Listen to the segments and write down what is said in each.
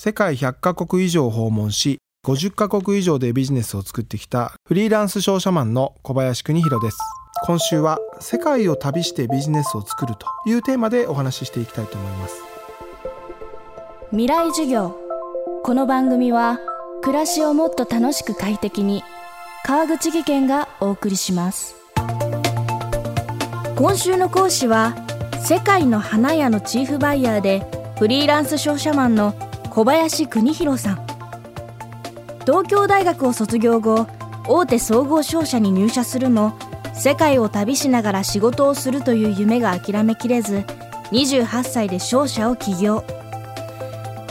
世界100カ国以上訪問し50カ国以上でビジネスを作ってきたフリーランス商社マンの小林邦弘です。今週は世界を旅してビジネスを作るというテーマでお話ししていきたいと思います。未来授業。この番組は暮らしをもっと楽しく快適に川口義賢がお送りします。今週の講師は世界の花屋のチーフバイヤーでフリーランス商社マンの小林邦弘さん。東京大学を卒業後大手総合商社に入社するも世界を旅しながら仕事をするという夢が諦めきれず28歳で商社を起業。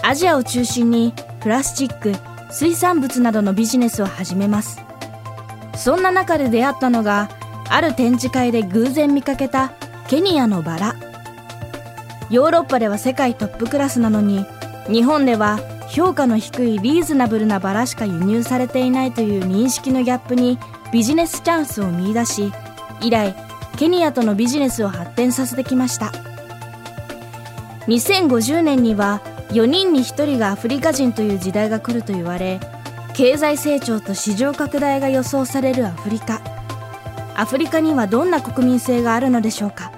アジアを中心にプラスチック水産物などのビジネスを始めます。そんな中で出会ったのがある展示会で偶然見かけたケニアのバラ。ヨーロッパでは世界トップクラスなのに日本では評価の低いリーズナブルなバラしか輸入されていないという認識のギャップにビジネスチャンスを見出し以来ケニアとのビジネスを発展させてきました。2050年には4人に1人がアフリカ人という時代が来ると言われ経済成長と市場拡大が予想されるアフリカ。アフリカにはどんな国民性があるのでしょうか。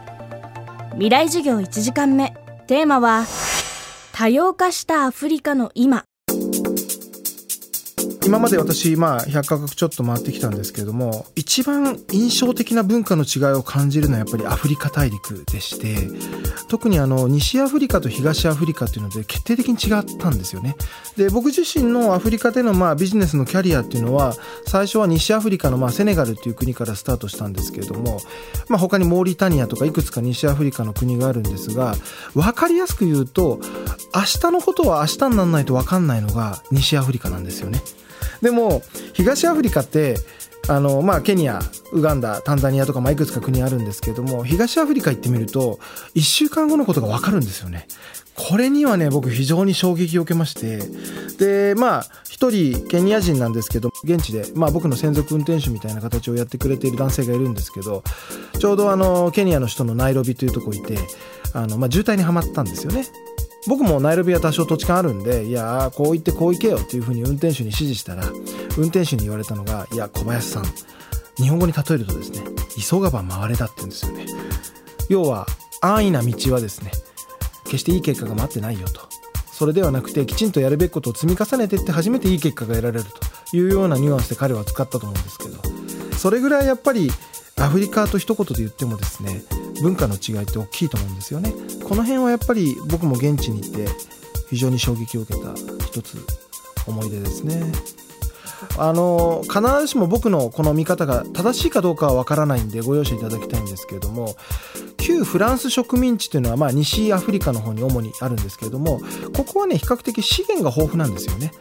未来授業1時間目。テーマは多様化したアフリカの今。今まで私、まあ、100カ国ちょっと回ってきたんですけれども、一番印象的な文化の違いを感じるのはやっぱりアフリカ大陸でして、特にあの、西アフリカと東アフリカっていうので決定的に違ったんですよね。で、僕自身のアフリカでのまあビジネスのキャリアっていうのは、最初は西アフリカのまあセネガルっていう国からスタートしたんですけれども、まあ他にモーリタニアとかいくつか西アフリカの国があるんですが、わかりやすく言うと、明日のことは明日にならないとわかんないのが西アフリカなんですよね。でも東アフリカってあのまあ、ケニア、ウガンダ、タンザニアとか、まあ、いくつか国あるんですけども、東アフリカ行ってみると、1週間後のことがわかるんですよね。これにはね、僕非常に衝撃を受けまして、で、まあ、一人ケニア人なんですけど、現地で、まあ僕の専属運転手みたいな形をやってくれている男性がいるんですけど、ちょうどあの、ケニアの首都のナイロビというとこいて、あの、まあ渋滞にはまったんですよね。僕もナイロビは多少土地勘あるんで、いやこう言ってこう行けよっていうふうに運転手に指示したら、運転手に言われたのが、いや、小林さん、日本語に例えるとですね、急がば回れだって言うんですよね。要は、安易な道はですね、決していい結果が待ってないよと。それではなくて、きちんとやるべきことを積み重ねていって初めていい結果が得られるというようなニュアンスで彼は使ったと思うんですけど、それぐらいやっぱりアフリカと一言で言ってもですね、文化の違いって大きいと思うんですよね。この辺はやっぱり僕も現地に行って非常に衝撃を受けた一つ思い出ですね。あの必ずしも僕のこの見方が正しいかどうかはわからないんでご容赦いただきたいんですけれども旧フランス植民地というのはまあ西アフリカの方に主にあるんですけれどもここはね比較的資源が豊富なんですよね。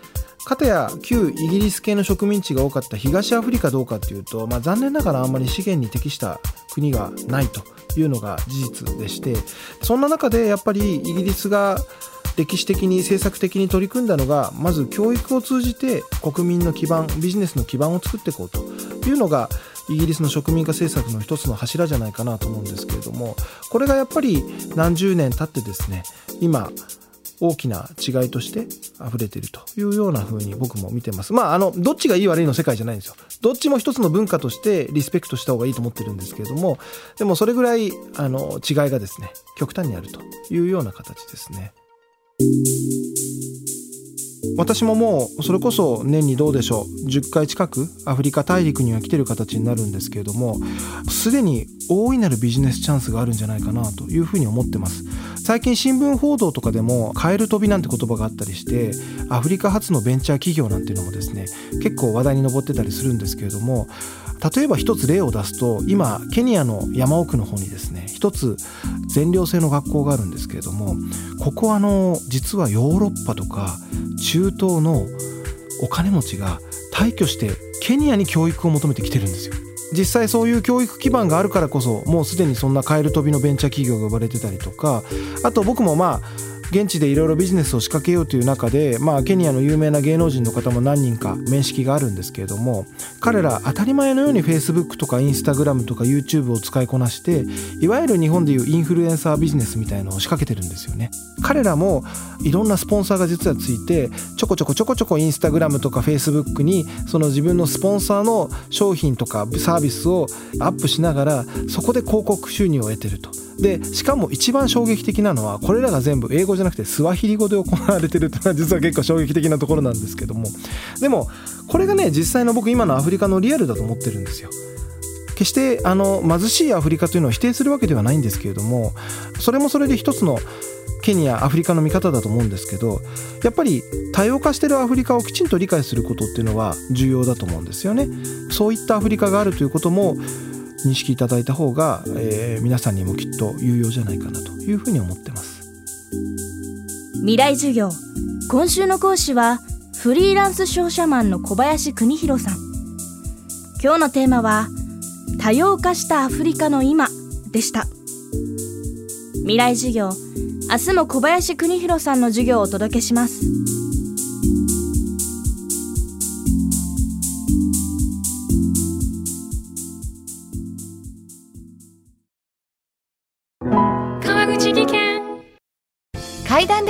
かたや旧イギリス系の植民地が多かった東アフリカどうかっていうと、まあ、残念ながらあんまり資源に適した国がないというのが事実でしてそんな中でやっぱりイギリスが歴史的に政策的に取り組んだのがまず教育を通じて国民の基盤ビジネスの基盤を作っていこうというのがイギリスの植民化政策の一つの柱じゃないかなと思うんですけれどもこれがやっぱり何十年経ってですね今大きな違いとして溢れているというような風に僕も見てます。まあ、あの、どっちがいい悪いの世界じゃないんですよ。どっちも一つの文化としてリスペクトした方がいいと思ってるんですけれども、でもそれぐらい、あの、違いがですね、極端にあるというような形ですね。私ももうそれこそ年にどうでしょう10回近くアフリカ大陸には来てる形になるんですけれどもすでに大いなるビジネスチャンスがあるんじゃないかなというふうに思ってます最近新聞報道とかでもカエル飛びなんて言葉があったりしてアフリカ発のベンチャー企業なんていうのもですね結構話題に上ってたりするんですけれども例えば一つ例を出すと今ケニアの山奥の方にですね一つ全寮制の学校があるんですけれどもここはあの実はヨーロッパとか中東のお金持ちが退去してケニアに教育を求めてきてるんですよ。実際そういう教育基盤があるからこそもうすでにそんなカエル飛びのベンチャー企業が生まれてたりとかあと僕もまあ現地でいろいろビジネスを仕掛けようという中で、まあ、ケニアの有名な芸能人の方も何人か面識があるんですけれども彼ら当たり前のように Facebook とか Instagram とか YouTube を使いこなしていわゆる日本でいうインフルエンサービジネスみたいのを仕掛けてるんですよね。彼らもいろんなスポンサーが実はついてちょこちょこちょこちょこ Instagram とか Facebook にその自分のスポンサーの商品とかサービスをアップしながらそこで広告収入を得てると。でしかも一番衝撃的なのはこれらが全部英語じゃなくてスワヒリ語で行われてるというのは実は結構衝撃的なところなんですけどもでもこれがね実際の僕今のアフリカのリアルだと思ってるんですよ。決してあの貧しいアフリカというのを否定するわけではないんですけれどもそれもそれで一つのケニアアフリカの見方だと思うんですけどやっぱり多様化してるアフリカをきちんと理解することっていうのは重要だと思うんですよねそういったアフリカがあるということも認識いただいた方が、えー、皆さんにもきっと有用じゃないかなというふうに思ってます。未来授業。今週の講師はフリーランス商社マンの小林邦弘さん。今日のテーマは多様化したアフリカの今でした。未来授業。明日も小林邦弘さんの授業をお届けします。